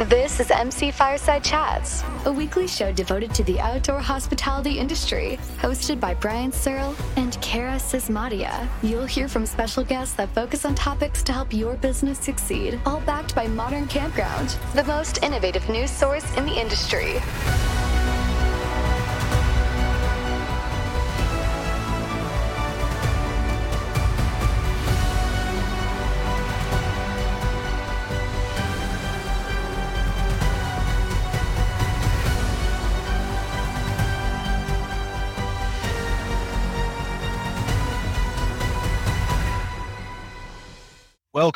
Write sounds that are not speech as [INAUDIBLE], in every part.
This is MC Fireside Chats, a weekly show devoted to the outdoor hospitality industry, hosted by Brian Searl and Kara Sismadia. You'll hear from special guests that focus on topics to help your business succeed, all backed by Modern Campground, the most innovative news source in the industry.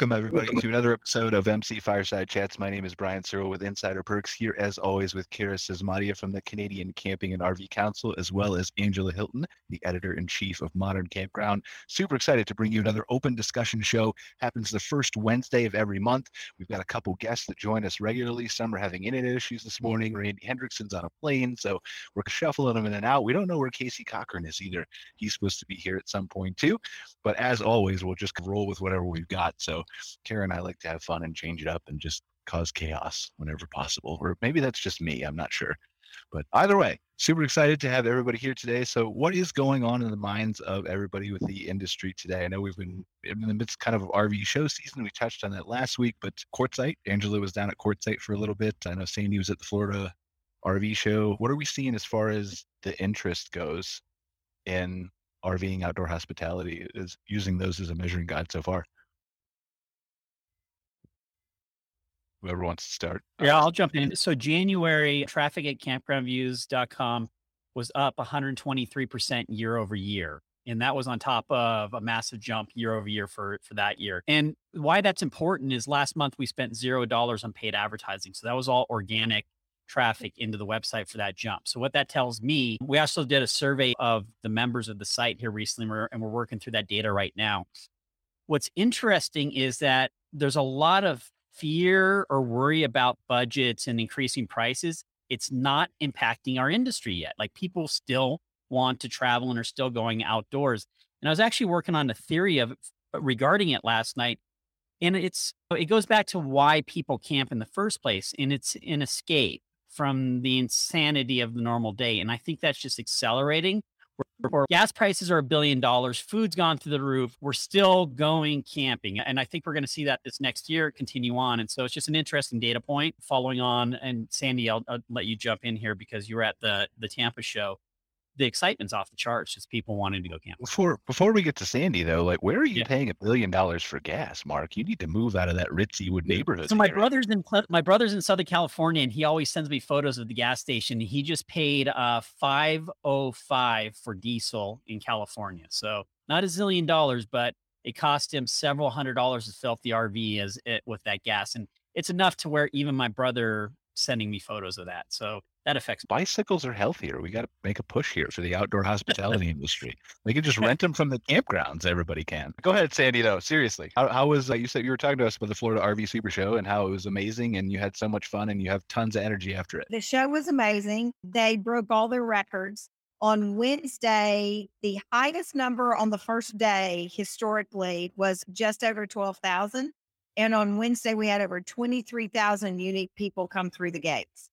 Welcome, everybody, to another episode of MC Fireside Chats. My name is Brian Searl with Insider Perks, here as always with Kara Sismadia from the Canadian Camping and RV Council, as well as Angela Hilton, the editor in chief of Modern Campground. Super excited to bring you another open discussion show. Happens the first Wednesday of every month. We've got a couple guests that join us regularly. Some are having internet issues this morning. Randy Hendrickson's on a plane, so we're shuffling them in and out. We don't know where Casey Cochran is either. He's supposed to be here at some point too. But as always, we'll just roll with whatever we've got. So so Kara and I like to have fun and change it up and just cause chaos whenever possible. Or maybe that's just me. I'm not sure. But either way, super excited to have everybody here today. So, what is going on in the minds of everybody with the industry today? I know we've been in the midst kind of RV show season. We touched on that last week, but Quartzsite, Angela was down at Quartzsite for a little bit. I know Sandy was at the Florida RV show. What are we seeing as far as the interest goes in RVing outdoor hospitality? Is using those as a measuring guide so far? Whoever wants to start. Yeah, I'll jump in. So January traffic at campgroundviews.com was up 123% year over year. And that was on top of a massive jump year over year for, for that year. And why that's important is last month we spent zero dollars on paid advertising. So that was all organic traffic into the website for that jump. So what that tells me, we also did a survey of the members of the site here recently, and we're working through that data right now. What's interesting is that there's a lot of fear or worry about budgets and increasing prices, it's not impacting our industry yet. Like people still want to travel and are still going outdoors. And I was actually working on a theory of uh, regarding it last night. And it's it goes back to why people camp in the first place. And it's an escape from the insanity of the normal day. And I think that's just accelerating gas prices are a billion dollars, food's gone through the roof. We're still going camping. And I think we're going to see that this next year continue on. And so it's just an interesting data point following on. And Sandy, I'll, I'll let you jump in here because you were at the, the Tampa show the excitement's off the charts. Just people wanting to go camping. Before before we get to Sandy though, like where are you yeah. paying a billion dollars for gas, Mark? You need to move out of that ritzy wood neighborhood. So my brother's in my brother's in Southern California, and he always sends me photos of the gas station. He just paid uh five oh five for diesel in California. So not a zillion dollars, but it cost him several hundred dollars to fill up the RV as it with that gas, and it's enough to where even my brother sending me photos of that. So that affects bicycles are healthier. We got to make a push here for the outdoor [LAUGHS] hospitality industry. We can just [LAUGHS] rent them from the campgrounds. Everybody can. Go ahead, Sandy. Though seriously, how, how was uh, you said you were talking to us about the Florida RV Super Show and how it was amazing and you had so much fun and you have tons of energy after it. The show was amazing. They broke all their records. On Wednesday, the highest number on the first day historically was just over 12,000. And on Wednesday, we had over 23,000 unique people come through the gates.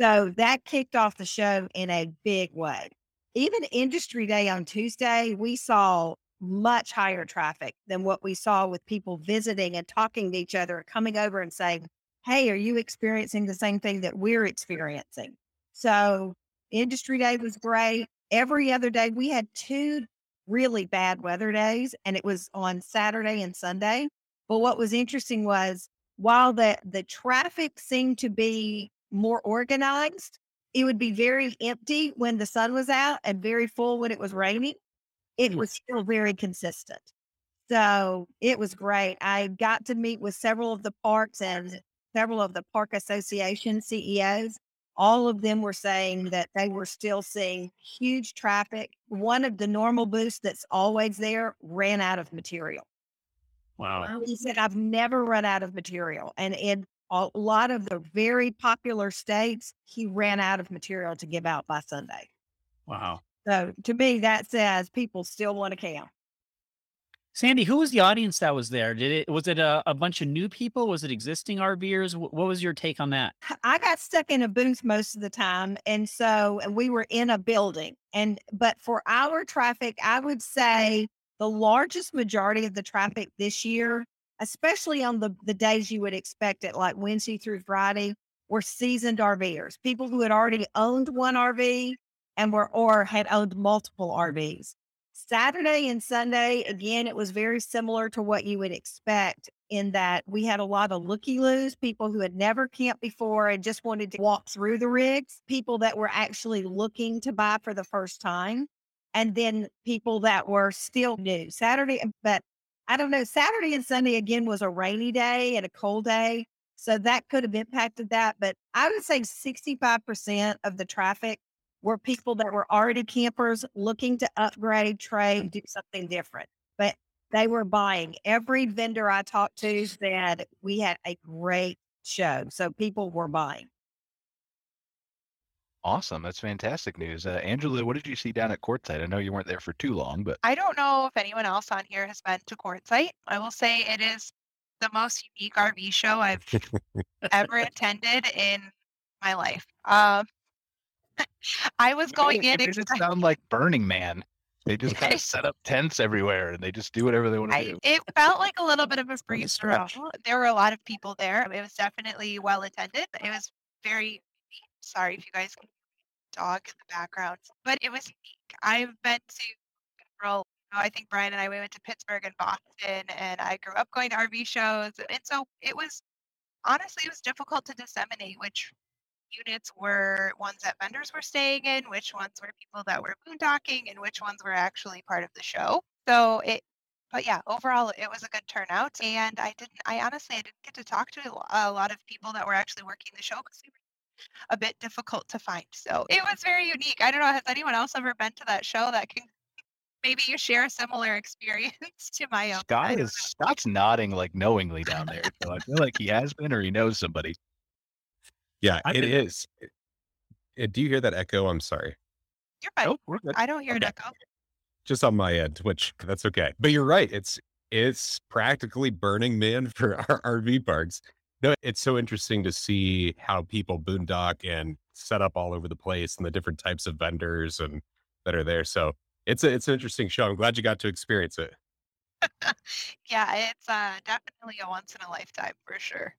So that kicked off the show in a big way. Even Industry Day on Tuesday, we saw much higher traffic than what we saw with people visiting and talking to each other, coming over and saying, Hey, are you experiencing the same thing that we're experiencing? So, Industry Day was great. Every other day, we had two really bad weather days, and it was on Saturday and Sunday. But what was interesting was while the, the traffic seemed to be more organized. It would be very empty when the sun was out and very full when it was raining. It was still very consistent. So it was great. I got to meet with several of the parks and several of the park association CEOs. All of them were saying that they were still seeing huge traffic. One of the normal booths that's always there ran out of material. Wow. He said, I've never run out of material. And it a lot of the very popular states, he ran out of material to give out by Sunday. Wow. So to me, that says people still want to camp. Sandy, who was the audience that was there? Did it was it a, a bunch of new people? Was it existing RVers? What was your take on that? I got stuck in a booth most of the time, and so we were in a building. And but for our traffic, I would say the largest majority of the traffic this year, especially on the the days you would expect it, like Wednesday through Friday, were seasoned RVers, people who had already owned one RV and were or had owned multiple RVs. Saturday and Sunday, again, it was very similar to what you would expect in that we had a lot of looky loos, people who had never camped before and just wanted to walk through the rigs, people that were actually looking to buy for the first time, and then people that were still new. Saturday, but I don't know, Saturday and Sunday again was a rainy day and a cold day. So that could have impacted that. But I would say 65% of the traffic were people that were already campers looking to upgrade, trade, do something different. But they were buying. Every vendor I talked to said we had a great show. So people were buying. Awesome. That's fantastic news. Uh, Angela, what did you see down at Quartzsite? I know you weren't there for too long, but I don't know if anyone else on here has been to Quartzsite. I will say it is the most unique RV show I've ever [LAUGHS] attended in my life. Um, [LAUGHS] I was going in. They just sound like Burning Man. They just kind of [LAUGHS] set up tents everywhere and they just do whatever they want to do. It felt like a little bit of a free stroll. There were a lot of people there. It was definitely well attended. It was very sorry if you guys can dog in the background, but it was unique. I've been to several. I think Brian and I we went to Pittsburgh and Boston, and I grew up going to RV shows, and so it was honestly it was difficult to disseminate which units were ones that vendors were staying in, which ones were people that were boondocking, and which ones were actually part of the show. So it, but yeah, overall it was a good turnout. And I didn't, I honestly, I didn't get to talk to a lot of people that were actually working the show because they were a bit difficult to find. So it was very unique. I don't know, has anyone else ever been to that show that can maybe you share a similar [LAUGHS] experience to my own? Scott is Scott's nodding like knowingly down there. So I feel like he has been or he knows somebody. Yeah, I it is. It, it, do you hear that echo? I'm sorry. You're fine. Nope, we're good. I don't hear okay. an echo. Just on my end, which that's okay. But you're right. It's it's practically Burning Man [LAUGHS] for our RV parks. No, it's so interesting to see how people boondock and set up all over the place and the different types of vendors and that are there. So it's a it's an interesting show. I'm glad you got to experience it. [LAUGHS] yeah, it's uh, definitely a once in a lifetime for sure.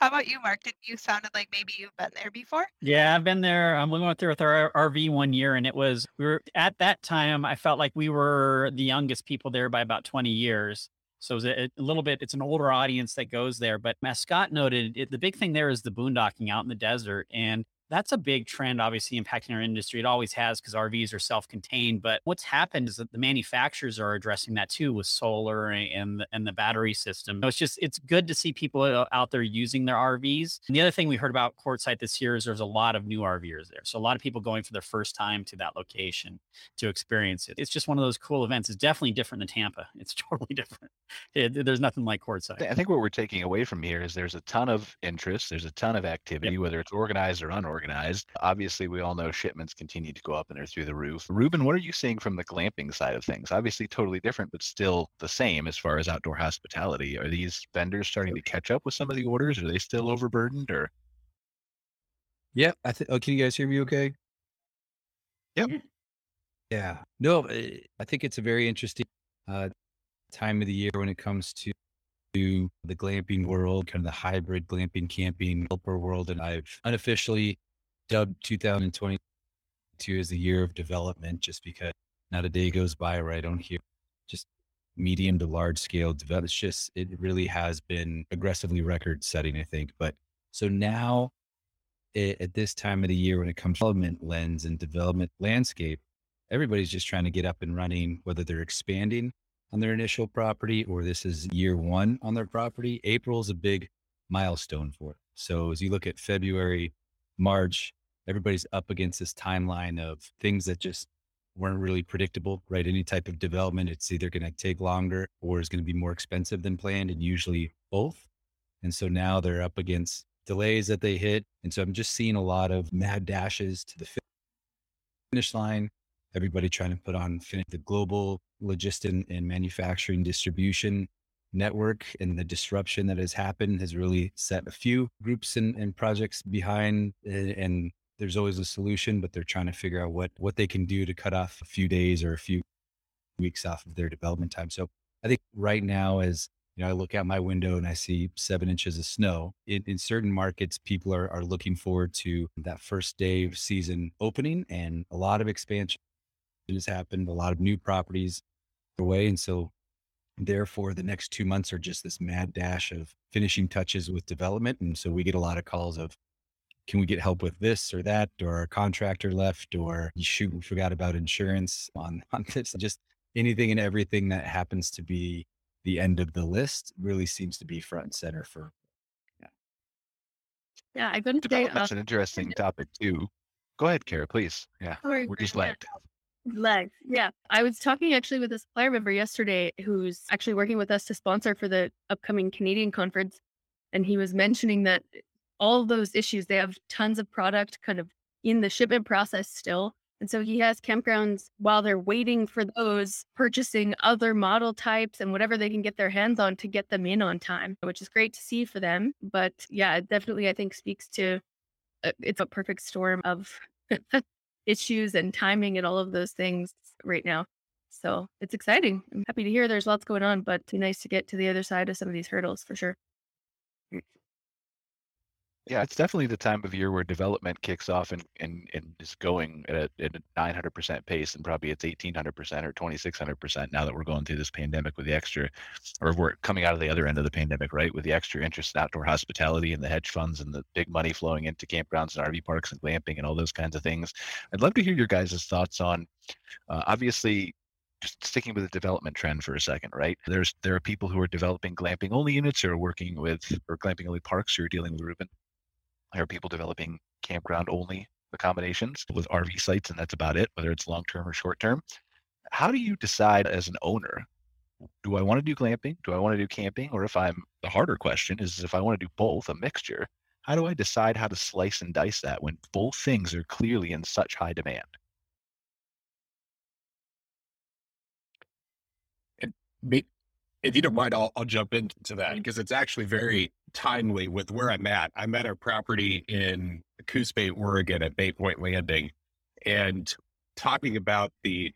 How about you, Mark? Did you sounded like maybe you've been there before? Yeah, I've been there. Um, we went there with our RV one year, and it was we were at that time. I felt like we were the youngest people there by about twenty years. So it's a, a, little bit, it's an older audience that goes there. But as Scott noted, it, the big thing there is the boondocking out in the desert. And that's a big trend, obviously impacting our industry. It always has because RVs are self-contained. But what's happened is that the manufacturers are addressing that too with solar and the, and the battery system. So it's just it's good to see people uh, out there using their RVs. And the other thing we heard about Quartzsite this year is there's a lot of new RVers there. So a lot of people going for their first time to that location to experience it. It's just one of those cool events. It's definitely different than Tampa. It's [LAUGHS] totally different. It, there's nothing like Quartzsite. I think what we're taking away from here is there's a ton of interest. There's a ton of activity, yep. whether it's organized or unorganized organized. Obviously, we all know shipments continue to go up and they're through the roof. Ruben, what are you seeing from the glamping side of things? Obviously, totally different, but still the same as far as outdoor hospitality. Are these vendors starting to catch up with some of the orders? Are they still overburdened or? Yeah, I think. Oh, can you guys hear me? Okay. Yep. Yeah. No, eh, I think it's a very interesting uh, time of the year when it comes to to the glamping world, kind of the hybrid glamping camping helper world. And I've unofficially dubbed 2022 as the year of development just because not a day goes by where I don't hear just medium to large scale development. It's just, it really has been aggressively record setting, I think. But so now it, at this time of the year, when it comes to development lens and development landscape, everybody's just trying to get up and running, whether they're expanding on their initial property or this is year one on their property, April is a big milestone for it. So as you look at February, March, everybody's up against this timeline of things that just weren't really predictable, right? Any type of development, it's either going to take longer or is going to be more expensive than planned, and usually both. And so now they're up against delays that they hit. And so I'm just seeing a lot of mad dashes to the finish line everybody trying to put on finish the global logistic and manufacturing distribution network and the disruption that has happened has really set a few groups and, and projects behind and there's always a solution but they're trying to figure out what what they can do to cut off a few days or a few weeks off of their development time. So i think right now as you know i look out my window and i see seven inches of snow in, in certain markets people are, are looking forward to that first day of season opening and a lot of expansion has happened a lot of new properties away and so Therefore, the next two months are just this mad dash of finishing touches with development. And so we get a lot of calls of, can we get help with this or that, or a contractor left, or you shoot, we forgot about insurance on, [LAUGHS] on this. Just anything and everything that happens to be the end of the list really seems to be front and center for. Yeah, yeah I couldn't say. That's uh, an interesting topic too. Go ahead, Kara, please. Yeah, Sorry, we're just lagged. Legs. Yeah. I was talking actually with a supplier member yesterday who's actually working with us to sponsor for the upcoming Canadian conference. And he was mentioning that all those issues, they have tons of product kind of in the shipment process still. And so he has campgrounds while they're waiting for those, purchasing other model types and whatever they can get their hands on to get them in on time, which is great to see for them. But yeah, it definitely, I think, speaks to uh, it's a perfect storm of [LAUGHS] issues and timing and all of those things right now. So it's exciting. I'm happy to hear there's lots going on, but it's nice to get to the other side of some of these hurdles for sure. Yeah, it's definitely the time of year where development kicks off and and, and is going at a, at a 900% pace, and probably it's 1800% or 2600% now that we're going through this pandemic with the extra, or we're coming out of the other end of the pandemic, right? With the extra interest in outdoor hospitality and the hedge funds and the big money flowing into campgrounds and RV parks and glamping and all those kinds of things. I'd love to hear your guys' thoughts on, uh, obviously, just sticking with the development trend for a second, right? There's there are people who are developing glamping only units or working with or glamping only parks who are dealing with Ruben are people developing campground only accommodations with mm-hmm. RV sites, and that's about it, whether it's long term or short term. How do you decide as an owner? Do I want to do glamping? Do I want to do camping? Or if I'm the harder question is if I want to do both, a mixture, how do I decide how to slice and dice that when both things are clearly in such high demand? And if you don't mind, I'll, I'll jump into that because it's actually very timely with where I'm at. I'm at a property in Coos Bay, Oregon at Bay Point Landing and talking about the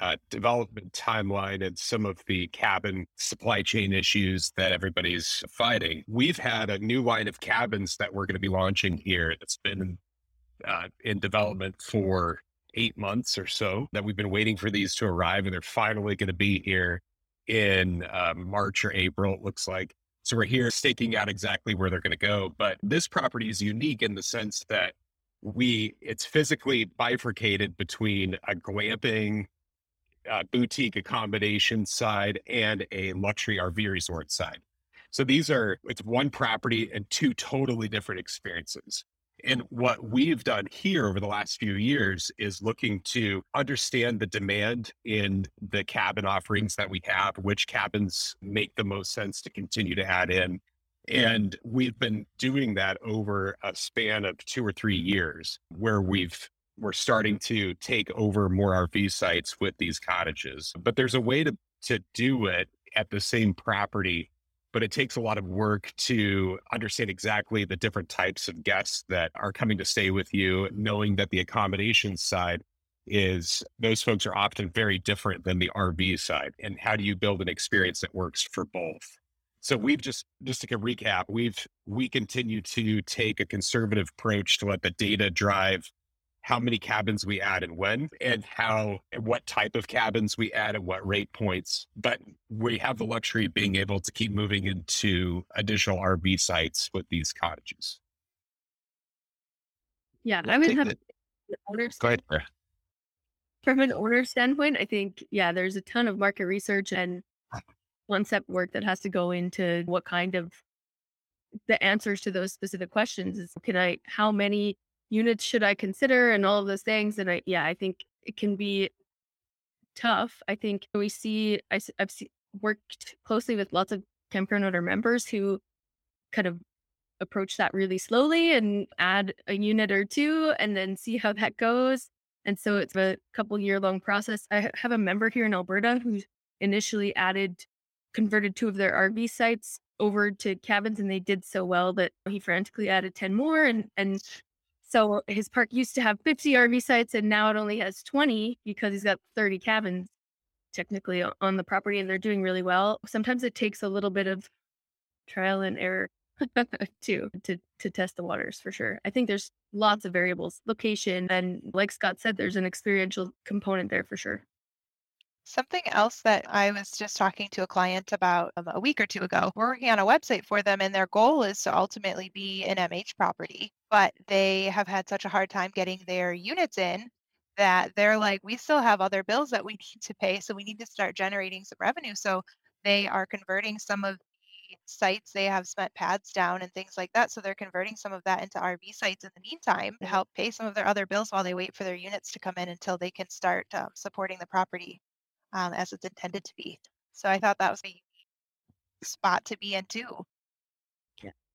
uh, development timeline and some of the cabin supply chain issues that everybody's fighting. We've had a new line of cabins that we're going to be launching here that's been uh, in development for eight months or so that we've been waiting for these to arrive and they're finally going to be here in uh, March or April, it looks like. So we're here staking out exactly where they're going to go. But this property is unique in the sense that we it's physically bifurcated between a glamping uh, boutique accommodation side and a luxury RV resort side. So these are it's one property and two totally different experiences. And what we've done here over the last few years is looking to understand the demand in the cabin offerings that we have, which cabins make the most sense to continue to add in. And we've been doing that over a span of two or three years where we've we're starting to take over more RV sites with these cottages. But there's a way to to do it at the same property but it takes a lot of work to understand exactly the different types of guests that are coming to stay with you, knowing that the accommodation side is those folks are often very different than the RV side. And how do you build an experience that works for both? So we've just just to recap, we've we continue to take a conservative approach to let the data drive how many cabins we add and when, and how and what type of cabins we add and what rate points. But we have the luxury of being able to keep moving into additional RV sites with these cottages. Yeah, I would have owners. Go ahead. From an owner standpoint, I think yeah, there's a ton of market research and concept work that has to go into what kind of the answers to those specific questions is can I how many units should I consider and all of those things. And I, yeah, I think it can be tough. I think we see, I, have worked closely with lots of campground owner members who kind of approach that really slowly and add a unit or two and then see how that goes. And so it's a couple year long process. I have a member here in Alberta who initially added, converted two of their RV sites over to cabins and they did so well that he frantically added 10 more. And, and so his park used to have 50 RV sites and now it only has 20 because he's got 30 cabins technically on the property and they're doing really well. Sometimes it takes a little bit of trial and error [LAUGHS] too to to test the waters for sure. I think there's lots of variables, location, and like Scott said, there's an experiential component there for sure. Something else that I was just talking to a client about um, a week or two ago. We're working on a website for them, and their goal is to ultimately be an MH property. But they have had such a hard time getting their units in that they're like, we still have other bills that we [LAUGHS] need to pay. So we need to start generating some revenue. So they are converting some of the sites, they have spent pads down and things like that. So they're converting some of that into RV sites in the meantime to help pay some of their other bills while they wait for their units to come in until they can start um, supporting the property um, as it's intended to be. So I thought that was a spot to be in too.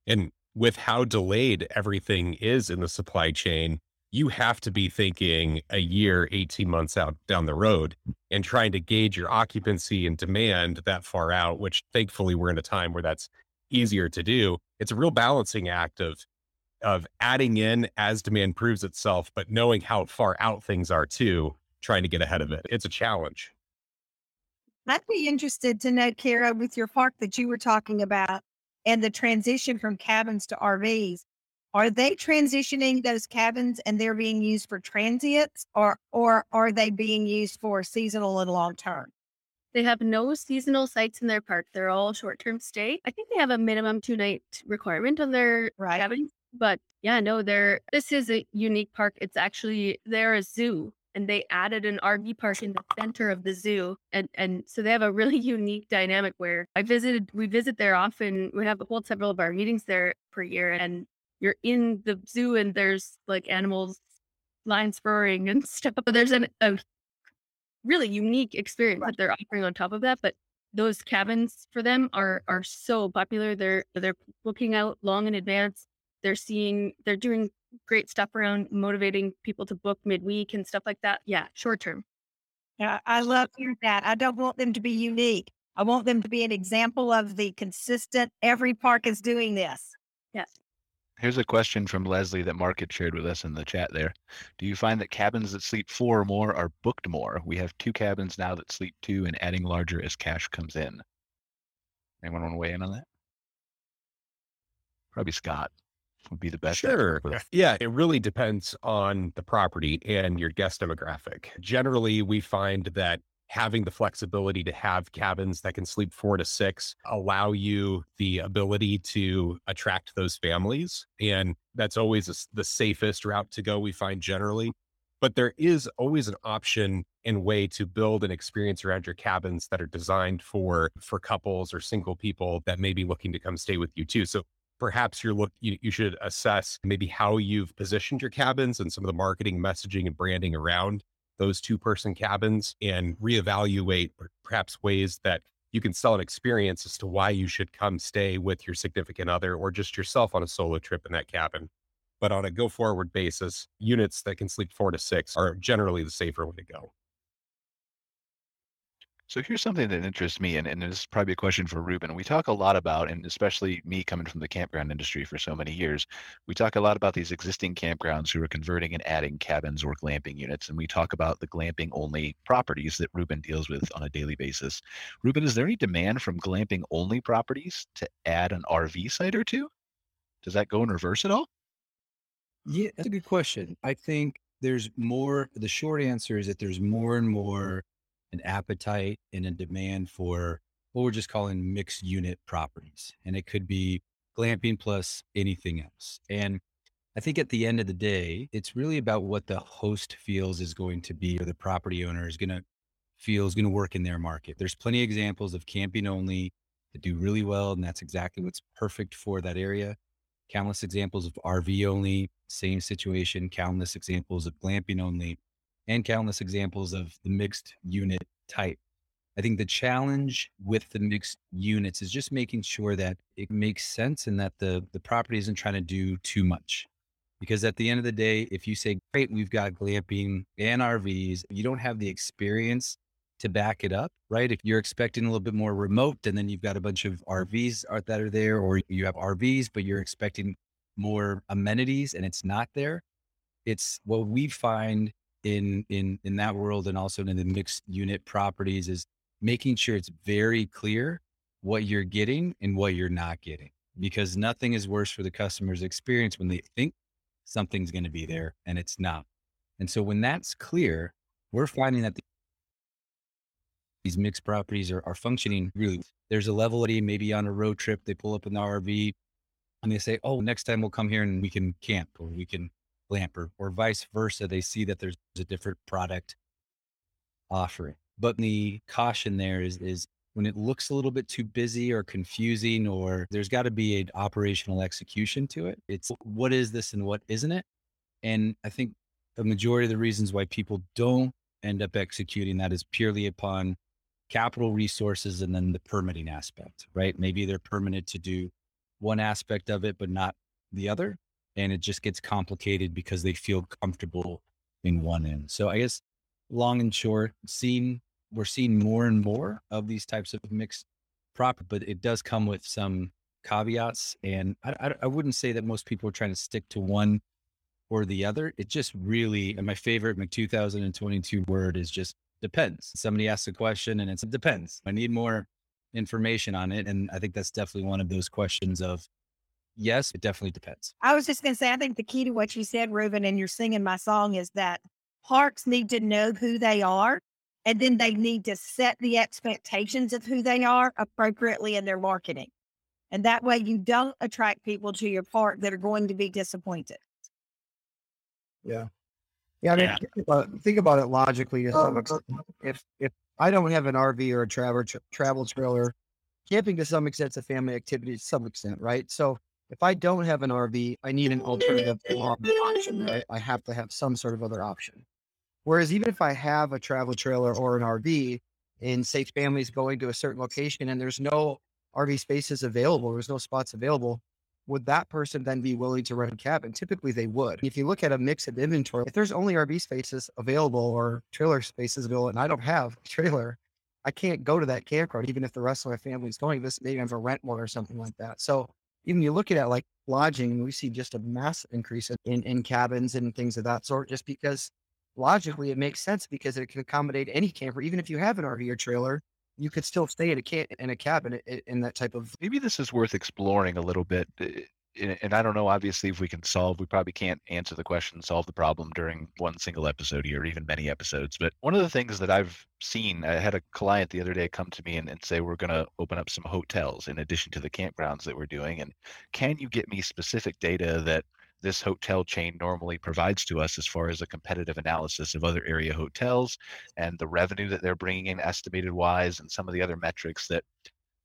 And with how delayed everything is in the supply chain, you have to be thinking a year, 18 months out down the road and trying to gauge your occupancy and demand that far out, which thankfully we're in a time where that's easier to do. It's a real balancing act of of adding in as demand proves itself, but knowing how far out things are too, trying to get ahead of it. It's a challenge. I'd be interested to know, Kara, with your park that you were talking about and the transition from cabins to RVs. Are they transitioning those cabins and they're being used for transients or or are they being used for seasonal and long term? They have no seasonal sites in their park. They're all short term stay. I think they have a minimum two night requirement on their Right. cabins. But yeah, no, they're this is a unique park. It's actually they're a zoo and they added an RV park in the center of the zoo. And and so they have a really [LAUGHS] unique dynamic where I visited we visit there often. We have hold several of our meetings there per year and you're in the zoo and there's like animals lions roaring and [LAUGHS] stuff. But there's an, a really unique experience that they're offering on top of that. But those cabins for them are are so popular. They're they're booking out long in advance. They're seeing they're doing great stuff around motivating people to book midweek and stuff like that. Yeah, short term. Yeah, I love hearing that. I don't want them to be unique. I want them to be an example of the consistent, every park is doing this. Yes. Here's a question from Leslie that Mark had shared with us in the chat there. Do you find that cabins that sleep four or more are booked more? We have two cabins now that sleep two and adding larger as cash comes in. Anyone want to weigh in on that? Probably Scott would be the best. Sure. Yeah, it really depends on the property and your guest demographic. Generally, we find that having the flexibility to have cabins that can sleep four to six allow you the ability to attract those families. And that's always a the safest route to go, we find generally. But there is always an option and way to build an experience around your cabins that are designed for for couples or single people that may be looking to come stay with you too. So perhaps you're look you, you should assess maybe how you've positioned your cabins and some of the marketing messaging and branding around those two person cabins and reevaluate per- perhaps ways that you can sell an experience as to why you should come stay with your significant other or just yourself on a solo trip in that cabin. But on a go forward basis, units that can sleep four to six are generally the safer way to go. So here's something that interests me, and, and this is probably a question for Ruben. We talk a lot about, and especially me coming from the campground industry for so many years, we talk a lot about these existing campgrounds who are converting and adding cabins or glamping units. And we talk about the glamping only properties that Ruben deals with on a daily basis. Ruben, is there any demand from glamping only properties to add an RV site or two? Does that go in reverse at all? Yeah, that's a good question. I think there's more, the short answer is that there's more and more an appetite and a demand for what we're just calling mixed unit properties. And it could be glamping plus anything else. And I think at the end of the day, it's really about what the host feels is going to be or the property owner is going to feel is going to work in their market. There's plenty of examples of camping only that do really well. And that's exactly what's perfect for that area countless examples of RV only, same situation, countless examples of glamping only, and countless examples of the mixed unit type. I think the challenge with the mixed units is just making sure that it makes sense and that the the property isn't trying to do too much. Because at the end of the day, if you say, great, we've got glamping and RVs, you don't have the experience to back it up, right? If you're expecting a little bit more remote and then you've got a bunch of RVs that are there, or you have RVs, but you're expecting more amenities and it's not there. It's what we find in in in that world and also in the mixed unit properties is making sure it's very clear what you're getting and what you're not getting because nothing is worse for the customer's experience when they think something's going to be there and it's not. And so when that's clear, we're finding that the, these mixed properties are, are functioning really. There's a level of maybe on a road trip, they pull up in the RV and they say, Oh, next time we'll come here and we can camp or we can glamp or, or vice versa. They see that there's a different product offering. But the caution there is, is when it looks a little bit too busy or confusing, or there's got to be an operational execution to it. It's what is this and what isn't it? And I think the majority of the reasons why people don't end up executing that is purely upon capital resources and then the permitting aspect, right? Maybe they're permitted to do one aspect of it, but not the other. And it just gets complicated because they feel comfortable in one end. So I guess long and short, seeing we're seeing more and more of these types of mixed prop, but it does come with some caveats. And I, I, I, wouldn't say that most people are trying to stick to one or the other. It just really, and my favorite, my 2022 word is just depends. Somebody asks a question and it's it depends. I need more information on it. And I think that's definitely one of those questions of yes, it definitely depends. I was just going to say, I think the key to what you said, Reuben, and you're singing my song is that parks need to know who they are and then they need to set the expectations of who they are appropriately in their marketing. And that way you don't attract people to your park that are going to be disappointed. Yeah. Yeah. I mean, yeah. Think, about, think, about, it logically. If, if I don't have an RV or a travel, tra- travel trailer, camping to some extent is a family activity to some extent, right? So if I don't have an RV, I need an alternative [LAUGHS] option, right? I have to have some sort of other option. Whereas even if I have a travel trailer or an RV and say families going to a certain location and there's no RV spaces available, there's no spots available, would that person then be willing to rent a cabin? Typically they would. If you look at a mix of inventory, if there's only RV spaces available or trailer spaces available and I don't have a trailer, I can't go to that campground, even if the rest of my family is going. This maybe I have a rent one or something like that. So even you look at it like lodging, we see just a massive increase in, in cabins and things of that sort, just because logically it makes sense because it can accommodate any camper. Even if you have an RV or trailer, you could still stay in a in a cabin in, in that type of. Maybe this is worth exploring a little bit. Eh, And I don't know, obviously, if we can solve, we probably can't answer the question, solve the problem during one single episode here, or even many episodes. But one of the things that I've seen, I had a client the other day come to me and, and say, we're going to open up some hotels in addition to the campgrounds that we're doing. And can you get me specific data that this hotel chain normally provides to us as far as a competitive analysis of other area hotels and the revenue that they're bringing in estimated wise and some of the other metrics that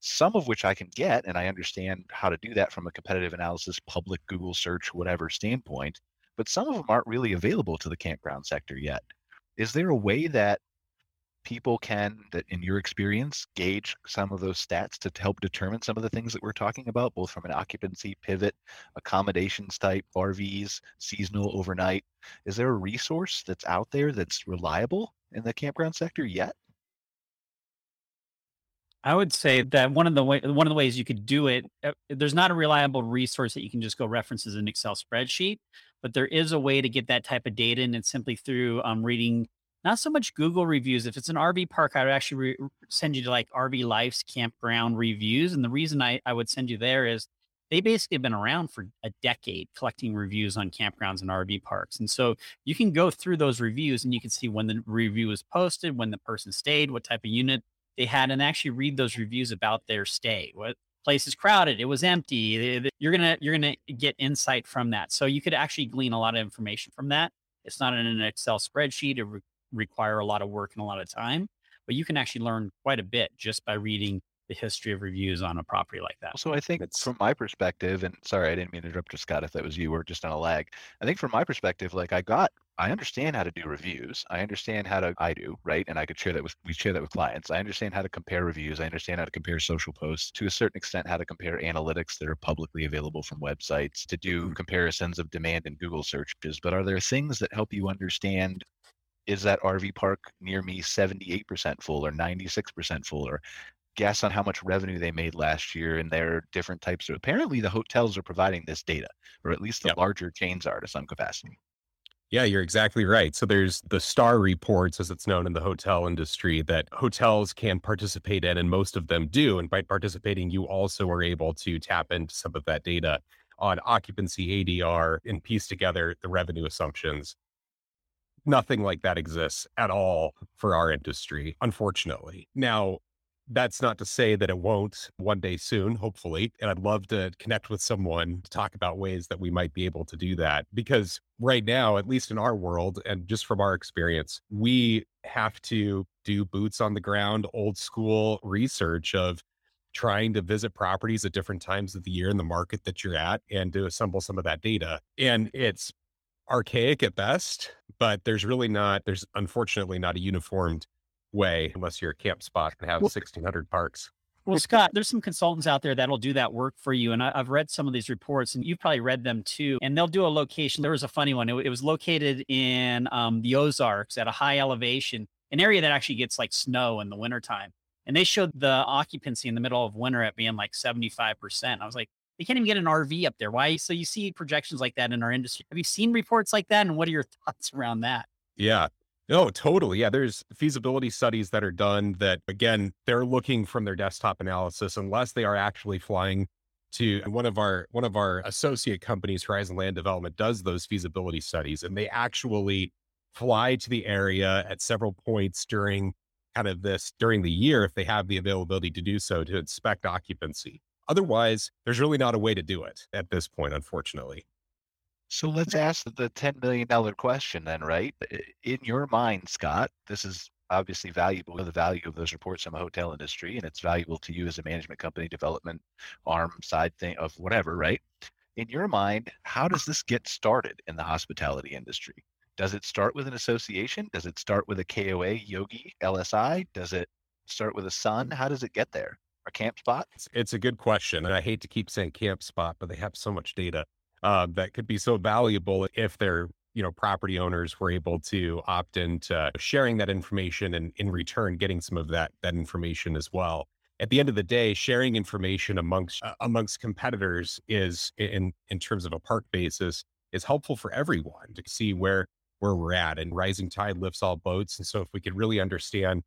some of which I can get and I understand how to do that from a competitive analysis, public Google search, whatever standpoint, but some of them aren't really available to the campground sector yet. Is there a way that people can that in your experience gauge some of those stats to help determine some of the things that we're talking about both from an occupancy pivot accommodations type rvs seasonal overnight is there a resource that's out there that's reliable in the campground sector yet I would say that one of the way, one of the ways you could do it, uh, there's not a reliable resource that you can just go reference as an Excel spreadsheet, but there is a way to get that type of data, and it's simply through um, reading not so much Google reviews. If it's an RV park, I would actually re- send you to like RV Life's campground reviews. And the reason I, I would send you there is they basically have been around for a decade collecting reviews on campgrounds and RV parks. And so you can go through those reviews and you can see when the review was posted, when the person stayed, what type of unit they had, and actually read those reviews about their stay. What place is crowded, it was empty. You're gonna you're gonna get insight from that. So you could actually glean a lot of information from that. It's not in an Excel spreadsheet. It re- require a lot of work and a lot of time, but you can actually learn quite a bit just by reading the history of reviews on a property like that. So I think It's- from my perspective, and sorry, I didn't mean to interrupt you, Scott, if that was you or just on a lag. I think from my perspective, like I got, I understand how to do reviews. I understand how to, I do, right? And I could share that with, we share that with clients. I understand how to compare reviews. I understand how to compare social posts to a certain extent, how to compare analytics that are publicly available from websites to do mm-hmm. comparisons of demand in Google searches. But are there things that help you understand is that RV park near me 78% full or 96% full or guess on how much revenue they made last year and their different types of apparently the hotels are providing this data or at least the Yep. larger chains are to some capacity Yeah, you're exactly right. So there's the star reports, as it's known in the hotel industry, that hotels can participate in, and most of them do. And by participating, you also are able to tap into some of that data on occupancy, ADR, and piece together the revenue assumptions. Nothing like that exists at all for our industry, unfortunately. Now, that's not to say that it won't one day soon, hopefully. And I'd love to connect with someone to talk about ways that we might be able to do that. Because right now, at least in our world, and just from our experience, we have to do boots on the ground, old school research of trying to visit properties at different times of the year in the market that you're at and to assemble some of that data. And it's archaic at best, but there's really not, there's unfortunately not a uniformed way unless you're a Campspot and have Well- 1600 parks. Well, [LAUGHS] Scott, there's some consultants out there that'll do that work for you. And I, I've read some of these reports, and you've probably read them too. And they'll do a location. There was a funny one. It, it was located in um, the Ozarks at a high elevation, an area that actually gets like snow in the wintertime. And they showed the occupancy in the middle of winter at being like 75%. I was like, they can't even get an RV up there. Why? So you see projections like that in our industry. Have you seen reports like that? And what are your [LAUGHS] thoughts around that? Yeah. No, totally. Yeah. There's feasibility studies that are done that, again, they're looking from their desktop analysis, unless they are actually flying to one of our one of our associate companies, Horizon Land Development, does those feasibility studies, and they actually fly to the area at several points during kind of this during the year if they have the availability to do so to inspect occupancy. Otherwise, there's really not a way to do it at this point, unfortunately. So let's ask the 10 million dollar question then right? In your mind scott this is obviously valuable the value of those reports in the hotel industry and it's valuable to you as a management company development arm side thing of whatever right? In your mind how does this get started in the hospitality industry? Does it start with an association? Does it start with a koa yogi lsi does it start with a sun how does it get there? A Campspot? It's a good question. And I hate to keep saying Campspot, but they have so much data uh, that could be so valuable if their you know property owners were able to opt into sharing that information and in return getting some of that that information as well. At the end of the day, sharing information amongst uh, amongst competitors is in in terms of a park basis is helpful for everyone to see where where we're at. And rising tide lifts all boats. And so if we could really understand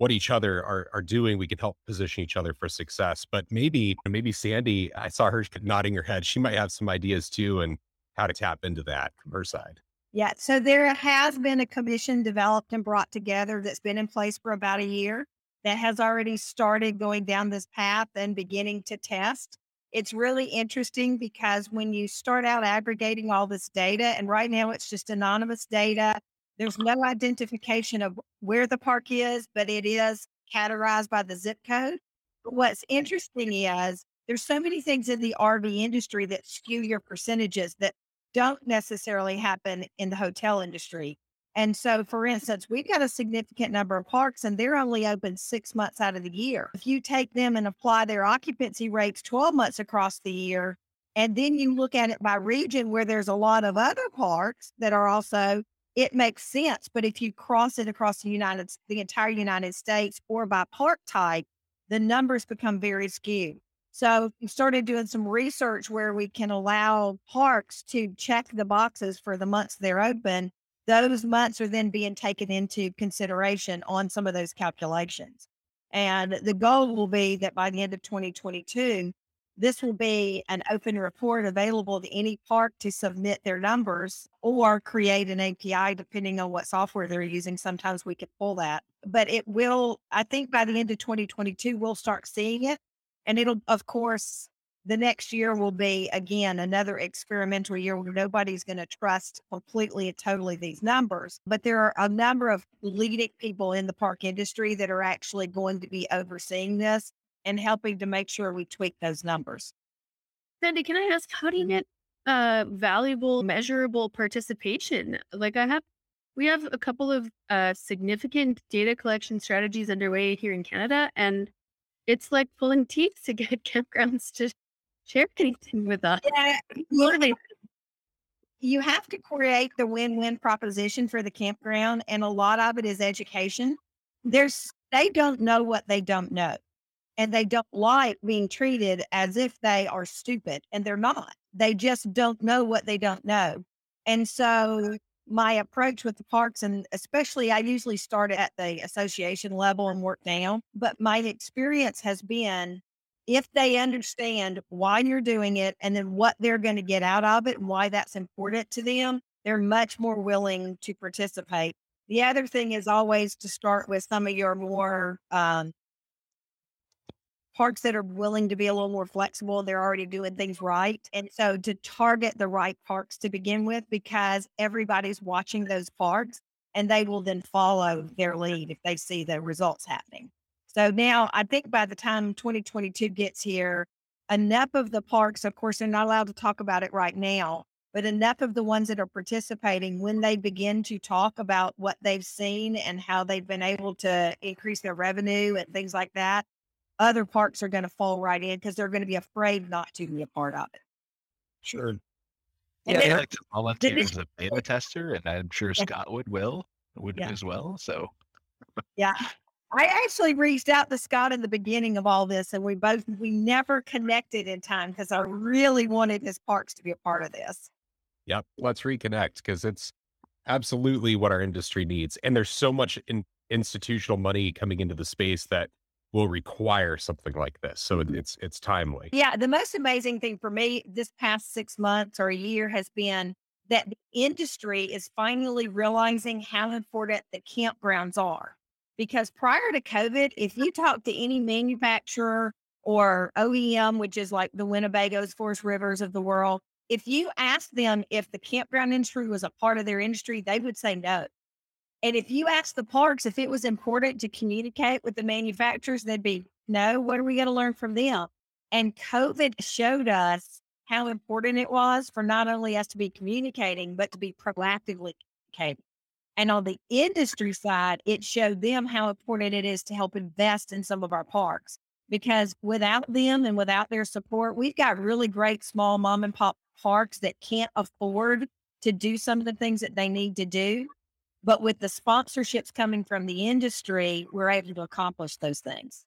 what each other are, are doing, we can help position each other for success. But maybe, maybe Sandy, I saw her nodding her head. She might have some ideas too and how to tap into that from her side. Yeah. So there has been a commission developed and brought together that's been in place for about a year that has already started going down this path and beginning to test. It's really interesting because when you start out aggregating all this data, and right now it's just anonymous data, there's no identification of where the park is, but it is categorized by the zip code. But what's interesting is there's so many things in the RV industry that skew your percentages that don't necessarily happen in the hotel industry. And so, for instance, we've got a significant number of parks and they're only open six months out of the year. If you take them and apply their occupancy rates 12 months across the year, and then you look at it by region where there's a lot of other parks that are also, it makes sense. But if you cross it across the United, the entire United States or by park type, the numbers become very skewed. So we started doing some research where we can allow parks to check the boxes for the months they're open. Those months are then being taken into consideration on some of those calculations. And the goal will be that by the end of 2022, this will be an open report available to any park to submit their numbers or create an API depending on what software they're using. Sometimes we can pull that, but it will, I think by the end of 2022, we'll start seeing it. And it'll, of course, the next year will be again another experimental year where nobody's going to trust completely and totally these numbers. But there are a number of leading people in the park industry that are actually going to be overseeing this. And helping to make sure we tweak those numbers. Sandy, can I ask, how do you get uh, valuable, measurable participation? Like I have, we have a couple of uh, significant data collection strategies underway here in Canada, and it's like pulling teeth to get [LAUGHS] campgrounds to share anything with us. Yeah, literally. You have to create the win-win proposition for the campground, and a lot of it is education. There's they don't know what they don't know, and they don't like being treated as if they are stupid, and they're not. They just don't know what they don't know, and so my approach with the parks, and especially I usually start at the association level and work down. But my experience has been if they understand why you're doing it and then what they're going to get out of it and why that's important to them, they're much more willing to participate. The other thing is always to start with some of your more um, parks that are willing to be a little more flexible. They're already doing things right. And so to target the right parks to begin with, because everybody's watching those parks and they will then follow their lead if they see the results happening. So now I think by the time 2022 gets here, enough of the parks, of course, they're not allowed to talk about it right now, but enough of the ones that are participating, when they begin to talk about what they've seen and how they've been able to increase their revenue and things like that, other parks are going to fall right in because they're going to be afraid not to be a part of it. Sure. And Yeah, then- I'd like to volunteer this- as a beta tester, and I'm sure Yeah. Scott would will would Yeah. as well. So Yeah. I actually reached out to Scott in the beginning of all this, and we both we never connected in time because I really wanted his parks to be a part of this. Yep. Let's reconnect because it's absolutely what our industry needs. And there's so much in, institutional money coming into the space that will require something like this. So it, mm-hmm. it's it's timely. Yeah, the most amazing thing for me this past six months or a year has been that the industry is finally realizing how important the campgrounds are. Because prior to COVID, if you talk to any manufacturer or OEM, which is like the Winnebagos, Forest Rivers of the world, if you ask them if the campground industry was a part of their industry, they would say no. And if you ask the parks if it was important to communicate with the manufacturers, they'd be, no, what are we going to learn from them? And COVID showed us how important it was for not only us to be communicating, but to be proactively communicating. And on the industry side, it showed them how important it is to help invest in some of our parks. Because without them and without their support, we've got really great small mom and pop parks that can't afford to do some of the things that they need to do. But with the sponsorships coming from the industry, we're able to accomplish those things.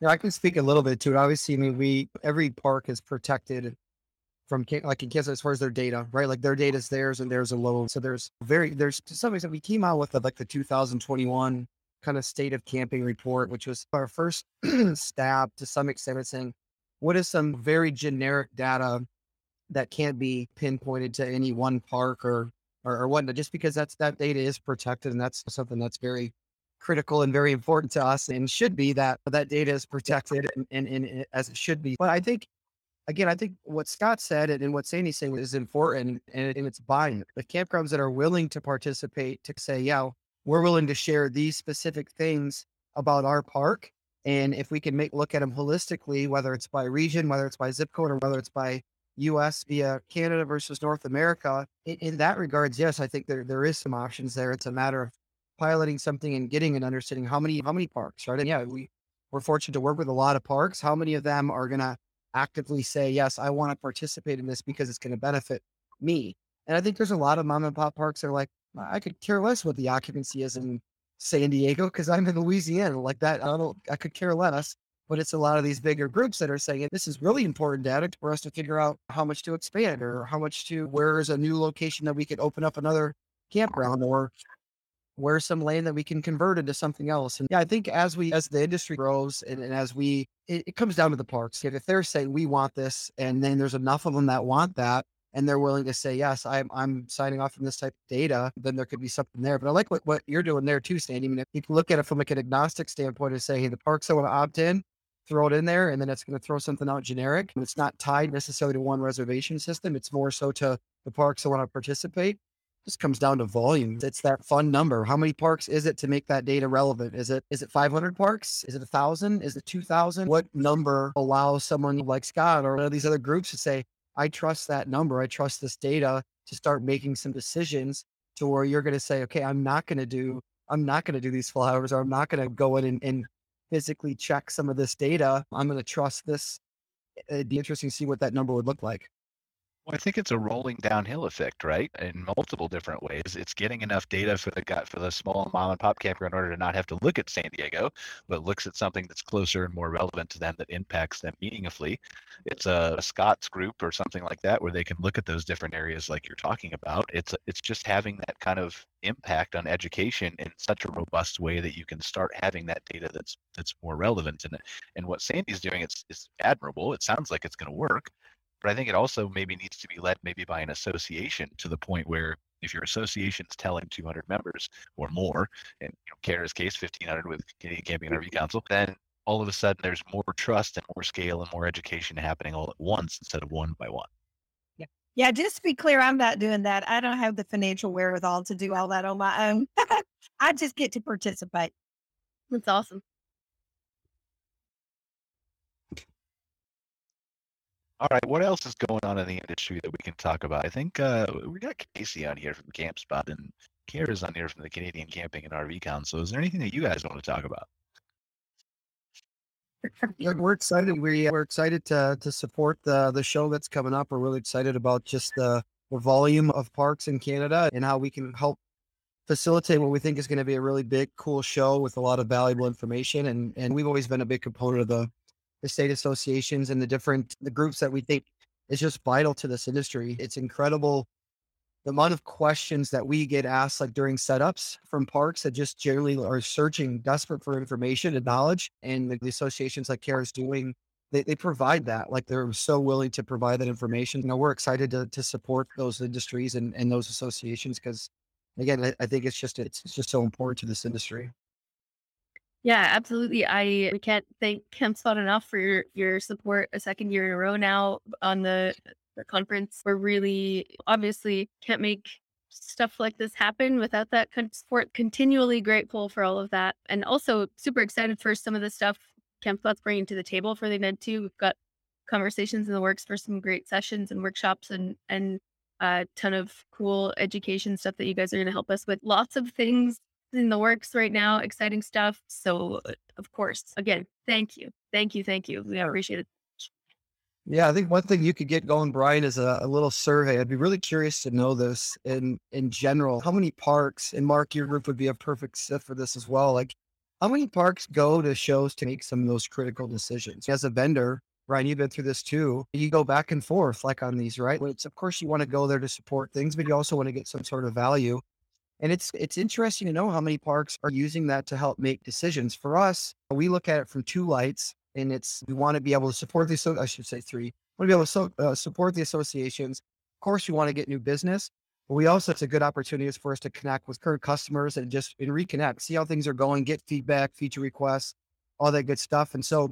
Yeah, I can speak a little bit to it. Obviously, I mean, we every park is protected from like in Kansas as far as their data, right? Like their data is theirs and theirs alone. So there's very there's to some extent we came out with like the 2021 kind of state of camping report, which was our first [CLEARS THROAT] stab to some extent at saying what is some very generic data that can't be pinpointed to any one park or or, or whatnot, just because that's that data is protected and that's something that's very critical and very important to us and should be that that data is protected and, and, and as it should be. But I think again, I think what Scott said and, what Sandy's saying is important and, and it's buying the campgrounds that are willing to participate to say, yeah, we're willing to share these specific things about our park. And if we can make look at them holistically, whether it's by region, whether it's by zip code, or whether it's by US via Canada versus North America, in, in that regards, yes, I think there there is some options there. It's a matter of piloting something and getting an understanding how many how many parks, right? And yeah, we we're fortunate to work with a lot of parks. How many of them are gonna actively say, yes, I want to participate in this because it's going to benefit me. And I think there's a lot of mom and pop parks that are like, I could care less what the occupancy is in San Diego because I'm in Louisiana like that. I don't, I could care less. But it's a lot of these bigger groups that are saying this is really important data for us to figure out how much to expand or how much to where is a new location that we could open up another campground or where's some land that we can convert into something else. And yeah, I think as we as the industry grows and, and as we it, it comes down to the parks. If, they're saying we want this and then there's enough of them that want that and they're willing to say, yes, I'm I'm signing off on this type of data, then there could be something there. But I like what, what you're doing there too, Sandy. I mean, if you can look at it from like an agnostic standpoint and say, hey, the parks that want to opt in, throw it in there, and then it's going to throw something out generic. It's not tied necessarily to one reservation system. It's more so to the parks that want to participate. This comes down to volume. It's that fun number. How many parks is it to make that data relevant? Is it is it 500 parks? Is it a thousand? Is it 2,000? What number allows someone like Scott or one of these other groups to say, I trust that number. I trust this data to start making some decisions to where you're going to say, okay, I'm not going to do, I'm not going to do these flowers or I'm not going to go in and, and physically check some of this data. I'm going to trust this. It'd be interesting to see what that number would look like. Well, I think it's a rolling downhill effect, right? In multiple different ways. It's getting enough data for the gut for the small mom and pop camper in order to not have to look at San Diego, but looks at something that's closer and more relevant to them that impacts them meaningfully. It's a, a Scott's group or something like that where they can look at those different areas like you're talking about. It's it's just having that kind of impact on education in such a robust way that you can start having that data that's that's more relevant. And and what Sandy's doing is is admirable. It sounds like it's going to work but I think it also maybe needs to be led maybe by an association to the point where if your association's telling 200 members or more, in you know, Kara's case, 1,500 with Canadian Camping and RV mm-hmm. Council, then all of a sudden there's more trust and more scale and more education happening all at once instead of one by one. Yeah. Yeah. Just to be clear, I'm not doing that. I don't have the financial wherewithal to do all that on my own. [LAUGHS] I just get to participate. That's awesome. All right, what else is going on in the industry that we can talk about? I think uh, we got Casey on here from Campspot and Kara's on here from the Canadian Camping and RV Council. Is there anything that you guys want to talk about? We're excited. We, we're excited to to support the the show that's coming up. We're really excited about just the, the volume of parks in Canada and how we can help facilitate what we think is going to be a really big, cool show with a lot of valuable information. And and we've always been a big component of the the state associations and the different the groups that we think is just vital to this industry. It's incredible the amount of questions that we get asked like during setups from parks that just generally are searching desperate for information and knowledge and the, the associations like Kara is doing they, they provide that like they're so willing to provide that information you know we're excited to, to support those industries and, and those associations because again I, I think it's just it's, it's just so important to this industry yeah, absolutely. I we can't thank Campspot [LAUGHS] enough for your, your support a second year in a row now on the, the conference. We're really obviously can't make stuff like this happen without that support. Continually grateful for all of that. And also super excited for some of the stuff Campspot's bringing to the table for the event too. We've got conversations in the works for some great sessions and workshops and and a ton of cool education stuff that you guys are going to help us with. Lots of things in the works right now, exciting stuff. So, uh, of course, again, thank you. Thank you. Thank you. We appreciate it. Yeah, I think one thing you could get going, Brian, is a, a, little survey. I'd be really curious to know this in in general. How many parks, and Mark, your group would be a perfect fit for this as well. Like, how many parks go to shows to make some of those critical decisions? As a vendor, Brian, you've been through this too. You go back and forth like on these, right? It's of course you want to go there to support things, but you also want to get some sort of value. And it's it's interesting to know how many parks are using that to help make decisions. For us, we look at it from two lights, and it's we want to be able to support the so I should say three. We want to be able to so, uh, support the associations. Of course, we want to get new business, but we also it's a good opportunity for us to connect with current customers and just and reconnect, see how things are going, get feedback, feature requests, all that good stuff. And so,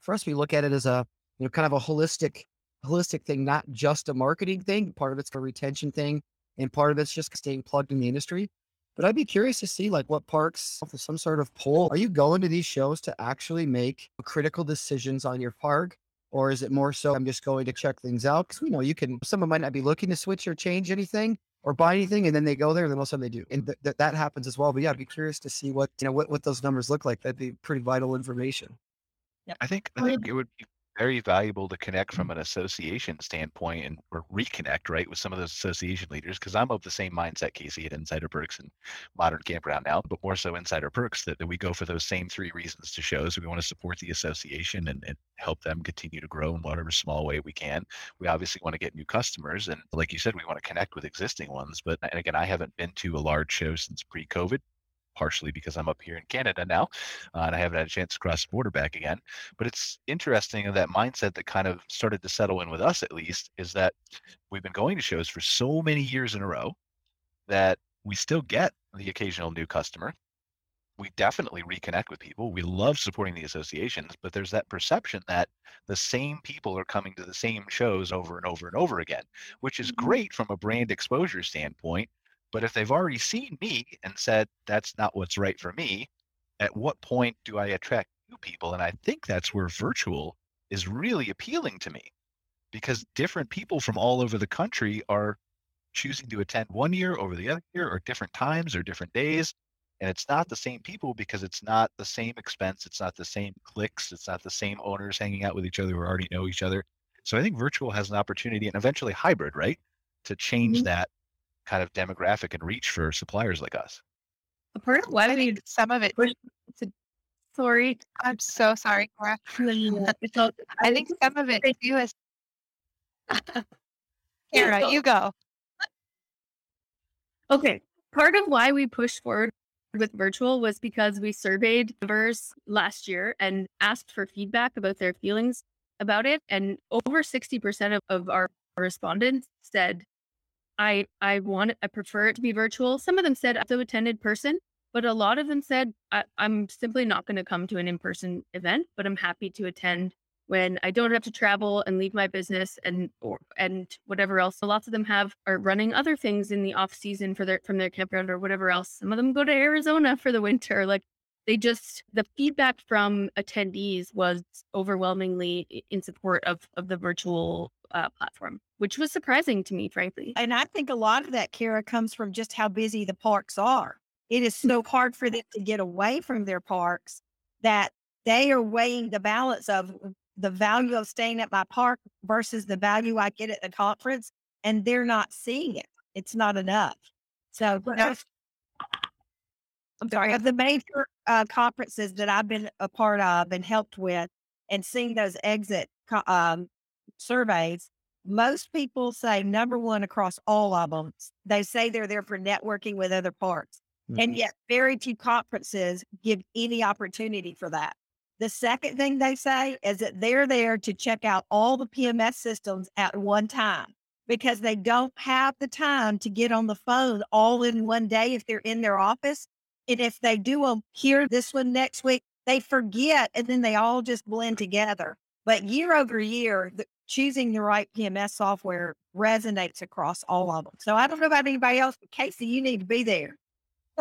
for us, we look at it as a you know kind of a holistic holistic thing, not just a marketing thing. Part of it's a retention thing and part of it's just staying plugged in the industry. But I'd be curious to see like what parks, some sort of poll. Are you going to these shows to actually make critical decisions on your park? Or is it more so I'm just going to check things out? Because we know you can, someone might not be looking to switch or change anything or buy anything, and then they go there, and then all of a sudden they do, and th- th- that happens as well. But yeah, I'd be curious to see what you know what what those numbers look like. That'd be pretty vital information. Yeah, I think I think it would be very valuable to connect from mm. an association standpoint and or reconnect right with some of those association leaders because i'm of the same mindset casey at insider perks and modern campground now but more so insider perks that, that we go for those same three reasons to shows we want to support the association and, and help them continue to grow in whatever small way we can. We obviously want to get new customers and like you said we want to connect with existing ones but and again i haven't been to a large show since pre-covid partially because I'm up here in Canada now, uh, and I haven't had a chance to cross the border back again. But it's interesting that mindset that kind of started to settle in with us, at least, is that we've been going to shows for so many years in a row that we still get the occasional new customer. We definitely reconnect with people. We love supporting the associations, but there's that perception that the same people are coming to the same shows over and over and over again, which is mm-hmm. great from a brand exposure standpoint But if they've already seen me and said that's not what's right for me, at what point do I attract new people? And I think that's where virtual is really appealing to me because different people from all over the country are choosing to attend one year over the other year or different times or different days. And it's not the same people because it's not the same expense. It's not the same clicks. It's not the same owners hanging out with each other who already know each other. So I think virtual has an opportunity and eventually hybrid, right? To change Mhm. that kind of demographic and reach for suppliers like us. A part of why I we some of it. push to sorry. I'm so sorry, Kara. [LAUGHS] [LAUGHS] I think some of it too is. [LAUGHS] Kara, you go. Okay. Part of why we pushed forward with virtual was because we surveyed members last year and asked for feedback about their feelings about it. And over 60% of, of our respondents said, I I want I prefer it to be virtual. Some of them said I also attended person, but a lot of them said I, I'm simply not going to come to an in-person event, but I'm happy to attend when I don't have to travel and leave my business and or and whatever else. So lots of them have are running other things in the off season for their from their campground or whatever else. Some of them go to Arizona for the winter. Like they just the feedback from attendees was overwhelmingly in support of of the virtual uh, platform, which was surprising to me, frankly. And I think a lot of that, Kara, comes from just how busy the parks are. It is [LAUGHS] so hard for them to get away from their parks that they are weighing the balance of the value of staying at my park versus the value I get at the conference, and they're not seeing it. It's not enough. So, No. I'm sorry, of the major uh, conferences that I've been a part of and helped with and seeing those exit um, surveys, most people say number one across all of them, they say they're there for networking with other parks. And mm-hmm. yet, very few conferences give any opportunity for that. The second thing they say is that they're there to check out all the PMS systems at one time because they don't have the time to get on the phone all in one day if they're in their office. And if they do them here this one next week, they forget and then they all just blend together. But year over year, the, choosing the right PMS software resonates across all of them. So I don't know about anybody else, but Casey, you need to be there.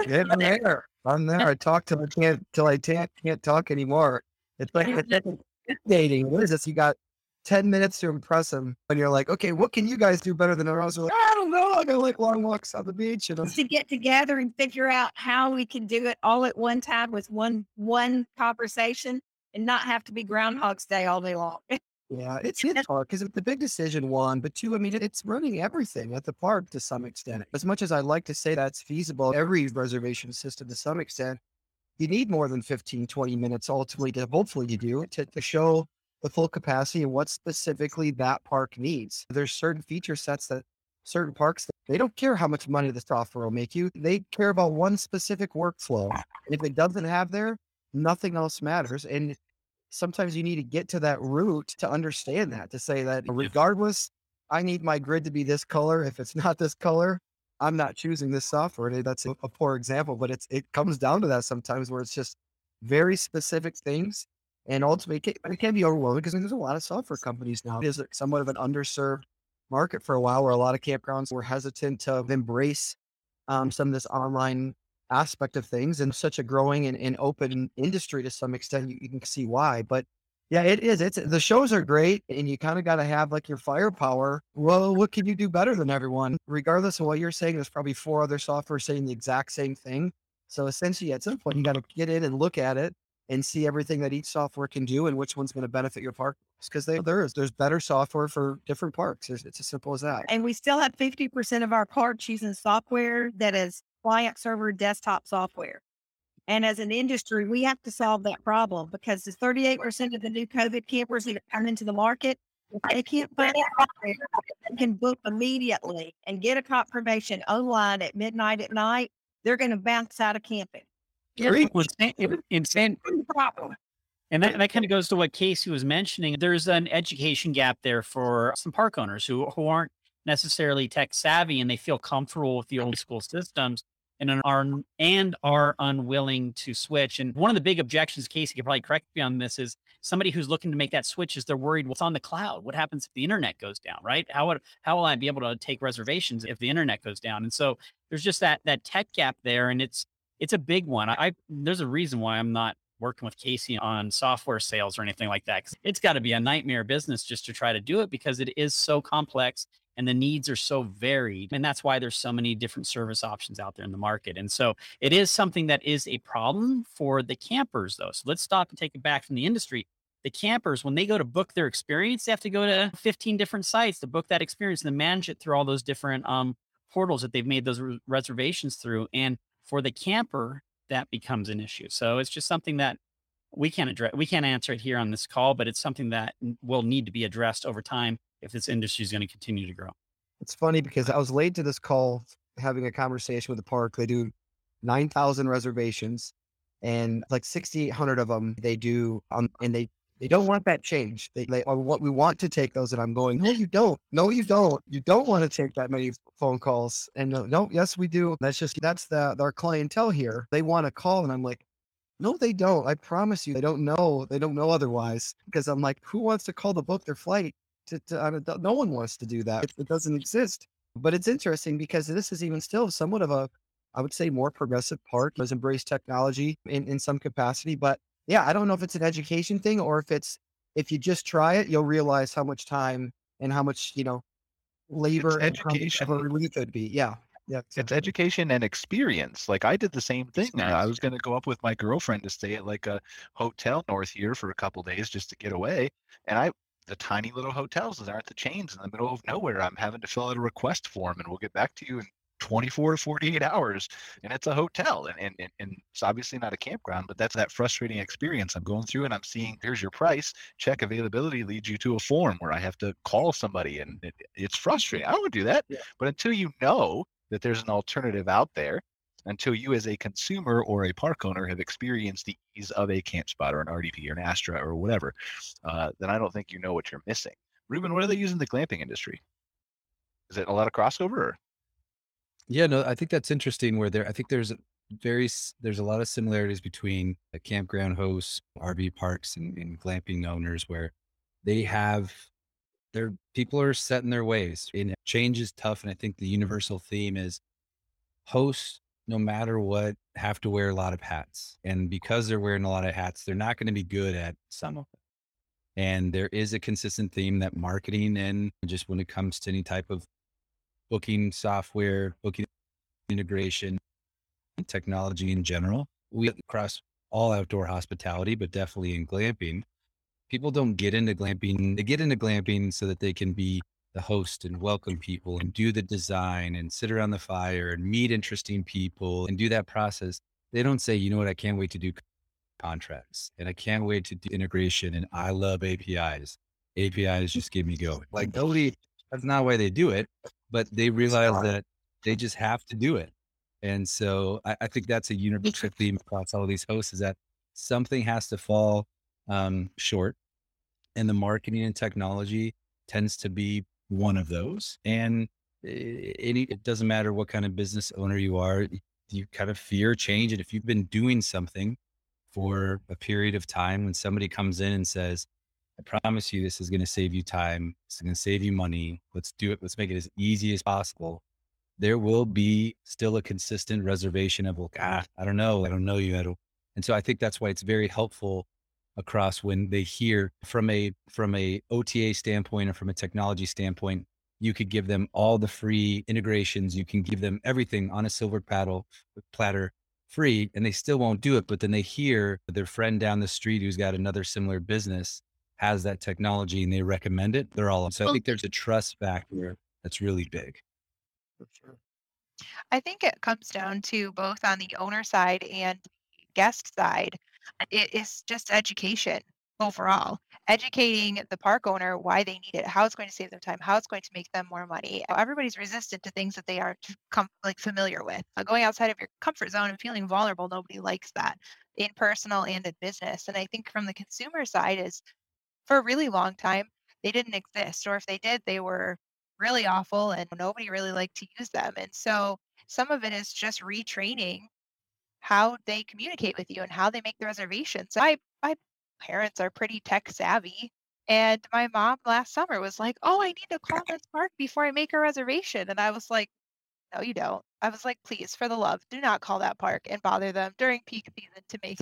Yeah, I'm there. I'm there. I talk till I can't till I can't can't talk anymore. It's like [LAUGHS] dating. What is this? You got ten minutes to impress them, and you're like, okay, what can you guys do better than us? We're like, I don't know. I go like long walks on the beach, and I'm, to get together and figure out how we can do it all at one time with one one conversation and not have to be Groundhog's Day all day long. [LAUGHS] yeah, it's it's hard because it's the big decision. One, but two, I mean, it's running everything at the park to some extent. As much as I'd like to say that's feasible, every reservation system to some extent, you need more than 15, 20 minutes ultimately to hopefully you do to, to show the full capacity and what specifically that park needs. There's certain feature sets that certain parks they don't care how much money the software will make you. They care about one specific workflow. And if it doesn't have there, nothing else matters. And sometimes you need to get to that root to understand that, to say that regardless, I need my grid to be this color. If it's not this color, I'm not choosing this software. That's a, a poor example, but it's it comes down to that sometimes where it's just very specific things. And ultimately, it can, it can be overwhelming because there's a lot of software companies now. It is somewhat of an underserved market for a while where a lot of campgrounds were hesitant to embrace um, some of this online aspect of things and such a growing and, and open industry to some extent. You, you can see why. But yeah, it is. It's the shows are great, and you kind of got to have like your firepower. Well, what can you do better than everyone? Regardless of what you're saying, there's probably four other software saying the exact same thing. So essentially, at some point, you got to get in and look at it and see everything that each software can do and which one's going to benefit your park. Because there is, there's better software for different parks. It's, it's as simple as that. And we still have 50% of our parks using software that is client server desktop software. And as an industry, we have to solve that problem because the 38% of the new COVID campers that come into the market, if they can't find software, they can book immediately and get a confirmation online at midnight at night. They're going to bounce out of camping. It was insane. It was. Problem. And that, that kind of goes to what Casey was mentioning. There's an education gap there for some park owners who, who aren't necessarily tech savvy and they feel comfortable with the old school systems. and are and are unwilling to switch. And one of the big objections, Casey could probably correct me on this, is somebody who's looking to make that switch is they're worried what's on the cloud. What happens if the internet goes down, right? How would how will I be able to take reservations if the internet goes down? And so there's just that that tech gap there, and it's it's a big one. I there's a reason why I'm not working with Casey on software sales or anything like that. It's got to be a nightmare business just to try to do it because it is so complex and the needs are so varied. And that's why there's so many different service options out there in the market. And so it is something that is a problem for the campers, though. So let's stop and take it back from the industry. The campers, when they go to book their experience, they have to go to 15 different sites to book that experience and manage it through all those different um, portals that they've made those re- reservations through. And for the camper, that becomes an issue. So it's just something that we can't address. We can't answer it here on this call, but it's something that will need to be addressed over time if this industry is going to continue to grow. It's funny because I was late to this call having a conversation with the park. They do 9,000 reservations and like 6,800 of them they do, um, and they, they don't want that change. They, they what we want to take those, and I'm going, no, you don't. No, you don't. You don't want to take that many phone calls. And no, no, yes, we do. That's just that's the our clientele here. They want to call, and I'm like, no, they don't. I promise you, they don't know. They don't know otherwise. Because I'm like, who wants to call the book their flight to, to uh, I don't, no one wants to do that. It, it doesn't exist. But it's interesting because this is even still somewhat of a, I would say, more progressive part has embraced technology in, in some capacity. But yeah, I don't know if it's an education thing or if it's if you just try it, you'll realize how much time and how much you know labor it's education. and relief it'd be. Yeah. Yeah, exactly. it's education and experience. Like I did the same thing. I was going to go up with my girlfriend to stay at like a hotel north here for a couple days just to get away, and I the tiny little hotels that aren't the chains in the middle of nowhere. I'm having to fill out a request form and we'll get back to you in 24 to 48 hours and it's a hotel and, and, and, and it's obviously not a campground but that's that frustrating experience i'm going through and i'm seeing here's your price check availability leads you to a form where i have to call somebody and it, it's frustrating i don't want to do that yeah. but until you know that there's an alternative out there until you as a consumer or a park owner have experienced the ease of a Campspot or an RDP or an Astra or whatever, uh, then I don't think you know what you're missing. Ruben, what are they using the glamping industry? Is it a lot of crossover? Or? Yeah, no, I think that's interesting. Where there, I think there's very there's a lot of similarities between the campground hosts, RV parks, and, and glamping owners, where they have their people are set in their ways. And change is tough, and I think the universal theme is hosts no matter what, have to wear a lot of hats. And because they're wearing a lot of hats, they're not going to be good at some of it. And there is a consistent theme that marketing and just when it comes to any type of booking software, booking integration, technology in general, we across all outdoor hospitality, but definitely in glamping, people don't get into glamping. They get into glamping so that they can be the host and welcome people and do the design and sit around the fire and meet interesting people and do that process. They don't say, you know what, I can't wait to do contracts and I can't wait to do integration and I love APIs. APIs just get me going. Like [LAUGHS] nobody, that's not why they do it, but they realize that they just have to do it. And so I, I think that's a universal [LAUGHS] theme across all of these hosts is that something has to fall um, short and the marketing and technology tends to be one of those. And it, it doesn't matter what kind of business owner you are, you kind of fear change. And if you've been doing something for a period of time, when somebody comes in and says, I promise you this is going to save you time, it's going to save you money, let's do it, let's make it as easy as possible. There will be still a consistent reservation of, well, ah, I don't know, I don't know you. I don't. And so I think that's why it's very helpful across when they hear from a from a OTA standpoint or from a technology standpoint, you could give them all the free integrations. You can give them everything on a silver paddle platter free, and they still won't do it. But then they hear their friend down the street who's got another similar business has that technology and they recommend it. They're all so I think there's a trust factor that's really big. I think it comes down to both on the owner side and guest side it is just education overall educating the park owner why they need it how it's going to save them time how it's going to make them more money. Everybody's resistant to things that they are com- like familiar with uh, going outside of your comfort zone and feeling vulnerable nobody likes that in personal and in business and i think from the consumer side is for a really long time they didn't exist or if they did they were really awful and nobody really liked to use them and so some of it is just retraining how they communicate with you and how they make the reservations. My my parents are pretty tech savvy. And my mom last summer was like, Oh, I need to call [LAUGHS] this park before I make a reservation. And I was like, No, you don't. I was like, please, for the love, do not call that park and bother them during peak season to make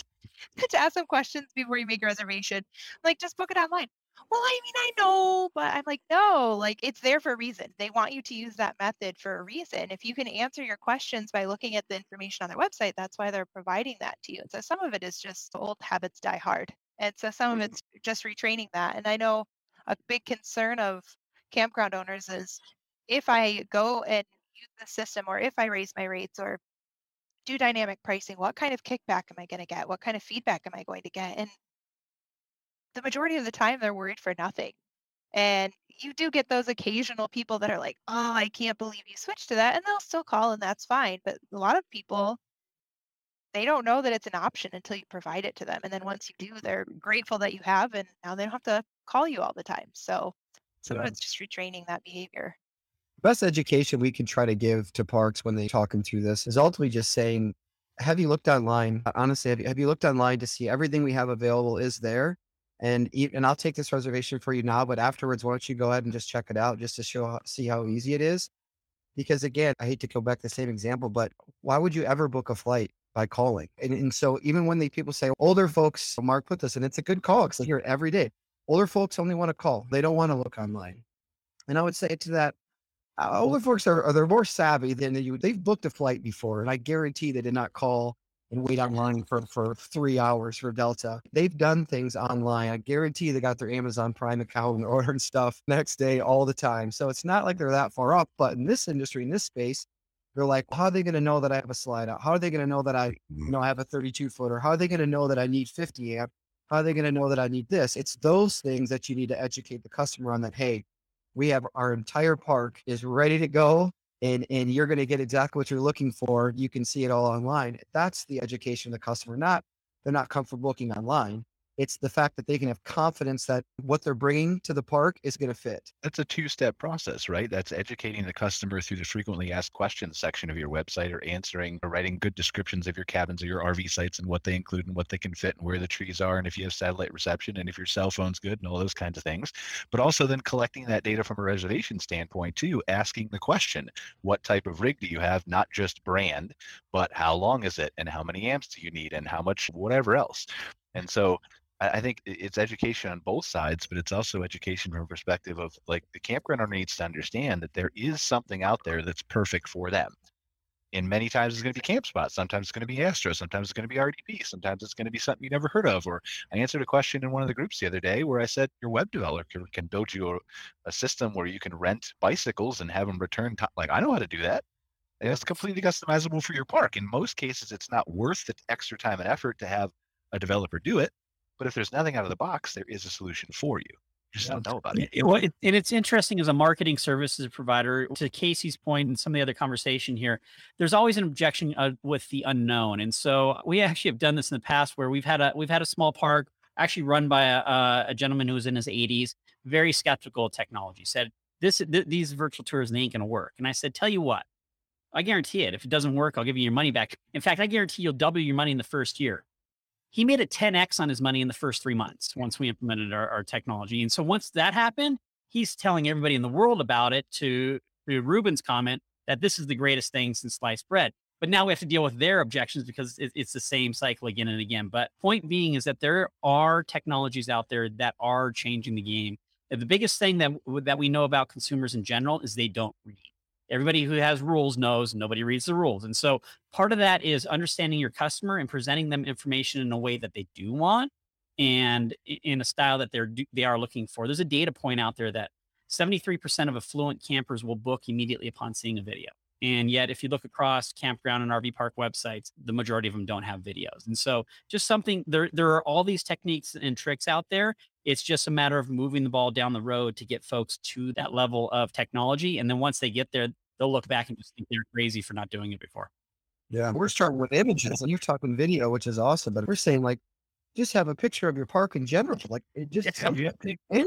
[LAUGHS] to ask them questions before you make a reservation. Like, just book it online. Well, I mean, I know, but I'm like, no, like it's there for a reason. They want you to use that method for a reason. If you can answer your questions by looking at the information on their website, that's why they're providing that to you. And so some of it is just old habits die hard. And so some of mm-hmm. it's just retraining that. And I know a big concern of campground owners is if I go and use the system or if I raise my rates or do dynamic pricing, what kind of kickback am I going to get? What kind of feedback am I going to get? And the majority of the time, they're worried for nothing. And you do get those occasional people that are like, oh, I can't believe you switched to that. And they'll still call, and that's fine. But a lot of people, they don't know that it's an option until you provide it to them. And then once you do, they're grateful that you have, and now they don't have to call you all the time. So some of it's just retraining that behavior. best education we can try to give to parks when they're talking through this is ultimately just saying, have you looked online? Honestly, have you, have you looked online to see everything we have available is there? And and I'll take this reservation for you now, but afterwards, why don't you go ahead and just check it out just to show how, see how easy it is? Because again, I hate to go back to the same example, but why would you ever book a flight by calling? And, and so even when the people say older folks, Mark put this, and it's a good call because I hear it every day. Older folks only want to call; they don't want to look online. And I would say to that, older folks are, are they're more savvy than you. They've booked a flight before, and I guarantee they did not call and wait online for for three hours for Delta. They've done things online. I guarantee they got their Amazon Prime account and [LAUGHS] ordering stuff next day all the time. So it's not like they're that far up. But in this industry, in this space, they're like, how are they going to know that I have a slide out? How are they going to know that I, you mm-hmm. know, I have a 32 footer? How are they going to know that I need 50 amp? How are they going to know that I need this? It's those things that you need to educate the customer on that. Hey, we have our entire park is ready to go and and you're going to get exactly what you're looking for you can see it all online that's the education of the customer not they're not comfortable booking online it's the fact that they can have confidence that what they're bringing to the park is going to fit That's a two-step process, right? That's educating the customer through the frequently asked questions section of your website or answering or writing good descriptions of your cabins or your RV sites and what they include and what they can fit and where the trees are and if you have satellite reception and if your cell phone's good and all those kinds of things. But also then collecting that data from a reservation standpoint too, asking the question, what type of rig do you have? Not just brand, but how long is it and how many amps do you need and how much whatever else. And so I think it's education on both sides, but it's also education from a perspective of like the campground owner needs to understand that there is something out there that's perfect for them. And many times it's going to be Campspot. Sometimes it's going to be Astro. Sometimes it's going to be RDP. Sometimes it's going to be something you never heard of. Or I answered a question in one of the groups the other day where I said your web developer can, can build you a, a system where you can rent bicycles and have them return. Like I know how to do that. And it's completely customizable for your park. In most cases, it's not worth the extra time and effort to have a developer do it. But if there's nothing out of the box, there is a solution for you. You just don't know about it. Yeah, well, it, and it's interesting as a marketing services provider. To Casey's point and some of the other conversation here, there's always an objection uh, with the unknown, and so we actually have done this in the past where we've had a we've had a small park actually run by a, a, a gentleman who was in his 80s, very skeptical of technology. Said this th- these virtual tours they ain't going to work, and I said, tell you what, I guarantee it. If it doesn't work, I'll give you your money back. In fact, I guarantee you'll double your money in the first year he made a 10x on his money in the first three months once we implemented our, our technology. And so once that happened, he's telling everybody in the world about it to, to Ruben's comment that this is the greatest thing since sliced bread. But now we have to deal with their objections because it, it's the same cycle again and again. But point being is that there are technologies out there that are changing the game. And the biggest thing that that we know about consumers in general is they don't read. Everybody who has rules knows nobody reads the rules. And so part of that is understanding your customer and presenting them information in a way that they do want and in a style that they're they are looking for. There's a data point out there that 73% of affluent campers will book immediately upon seeing a video. And yet, if you look across campground and RV park websites, the majority of them don't have videos. And so, just something there, there are all these techniques and tricks out there. It's just a matter of moving the ball down the road to get folks to that level of technology. And then once they get there, they'll look back and just think they're crazy for not doing it before. yeah we're starting with images and you're talking video which is awesome but we're saying like just have a picture of your park in general like it just any,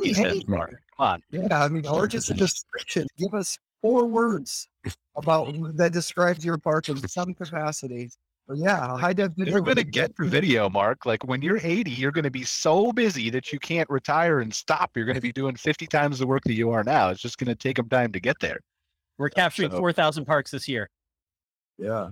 He says, anything. Mark, come on. Yeah, I mean, or just a description. Give us four words about [LAUGHS] that describes your park in some capacity. But yeah, high def video. You're going to get great. the video, Mark. Like when you're 80, you're going to be so busy that you can't retire and stop. You're going to be doing 50 times the work that you are now. It's just going to take them time to get there. We're capturing So- 4,000 parks this year. Yeah.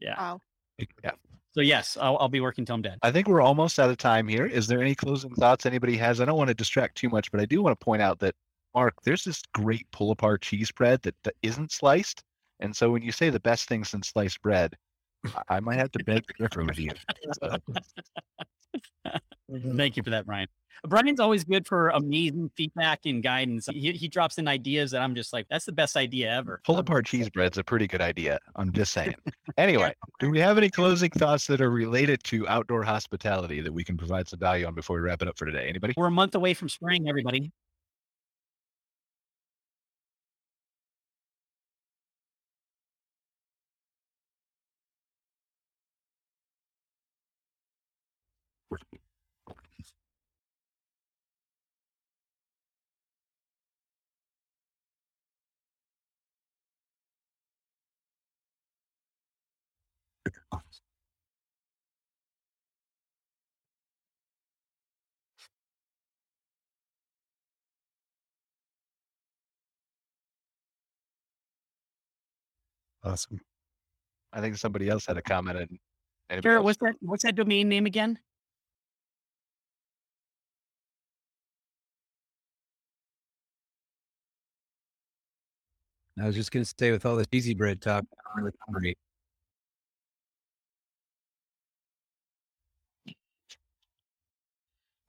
Yeah. Wow. [LAUGHS] So yes, I'll, I'll be working till I'm dead. I think we're almost out of time here. Is there any closing thoughts anybody has? I don't want to distract too much, but I do want to point out that Mark, there's this great pull apart cheese bread that, that isn't sliced. And so when you say the best thing since sliced bread, I- might have to beg to differ with you. So, Thank you for that, Brian. Brian's always good for amazing feedback and guidance. He, he drops in ideas that I'm just like, that's the best idea ever. pull apart cheese bread's a pretty good idea. I'm just saying. [LAUGHS] Anyway, do we have any closing thoughts that are related to outdoor hospitality that we can provide some value on before we wrap it up for today? Anybody? We're a month away from spring, everybody. Awesome. I think somebody else had a comment. And Garrett, what's that? What's that domain name again? I was just gonna say with all this easy bread talk, I'm really hungry.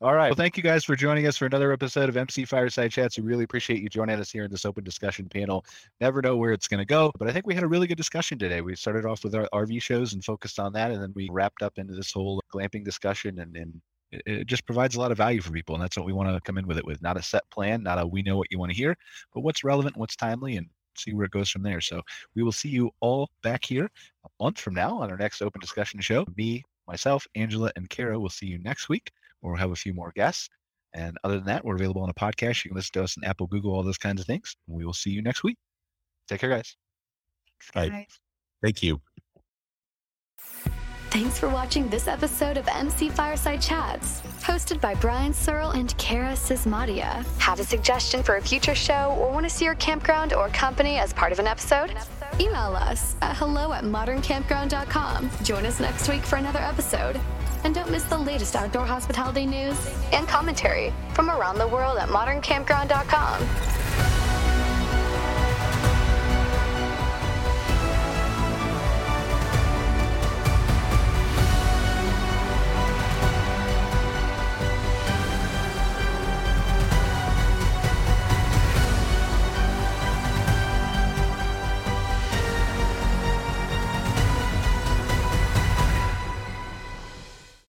All right. Well, thank you guys for joining us for another episode of MC Fireside Chats. We really appreciate you joining us here in this open discussion panel. Never know where it's going to go, but I think we had a really good discussion today. We started off with our RV shows and focused on that, and then we wrapped up into this whole glamping discussion, and, and it, it just provides a lot of value for people. And that's what we want to come in with it with not a set plan, not a we know what you want to hear, but what's relevant, what's timely, and see where it goes from there. So we will see you all back here a month from now on our next open discussion show. Me, myself, Angela, and Kara will see you next week where we'll have a few more guests. And other than that, we're available on a podcast. You can listen to us on Apple, Google, all those kinds of things. We will see you next week. Take care, guys. Right. Guys. Thank you. Thanks for watching this episode of MC Fireside Chats, hosted by Brian Searl and Kara Sismadia. Have a suggestion for a future show or want to see your campground or company as part of an episode? Email us at hello at moderncampground.com. Join us next week for another episode. And don't miss the latest outdoor hospitality news and commentary from around the world at moderncampground.com.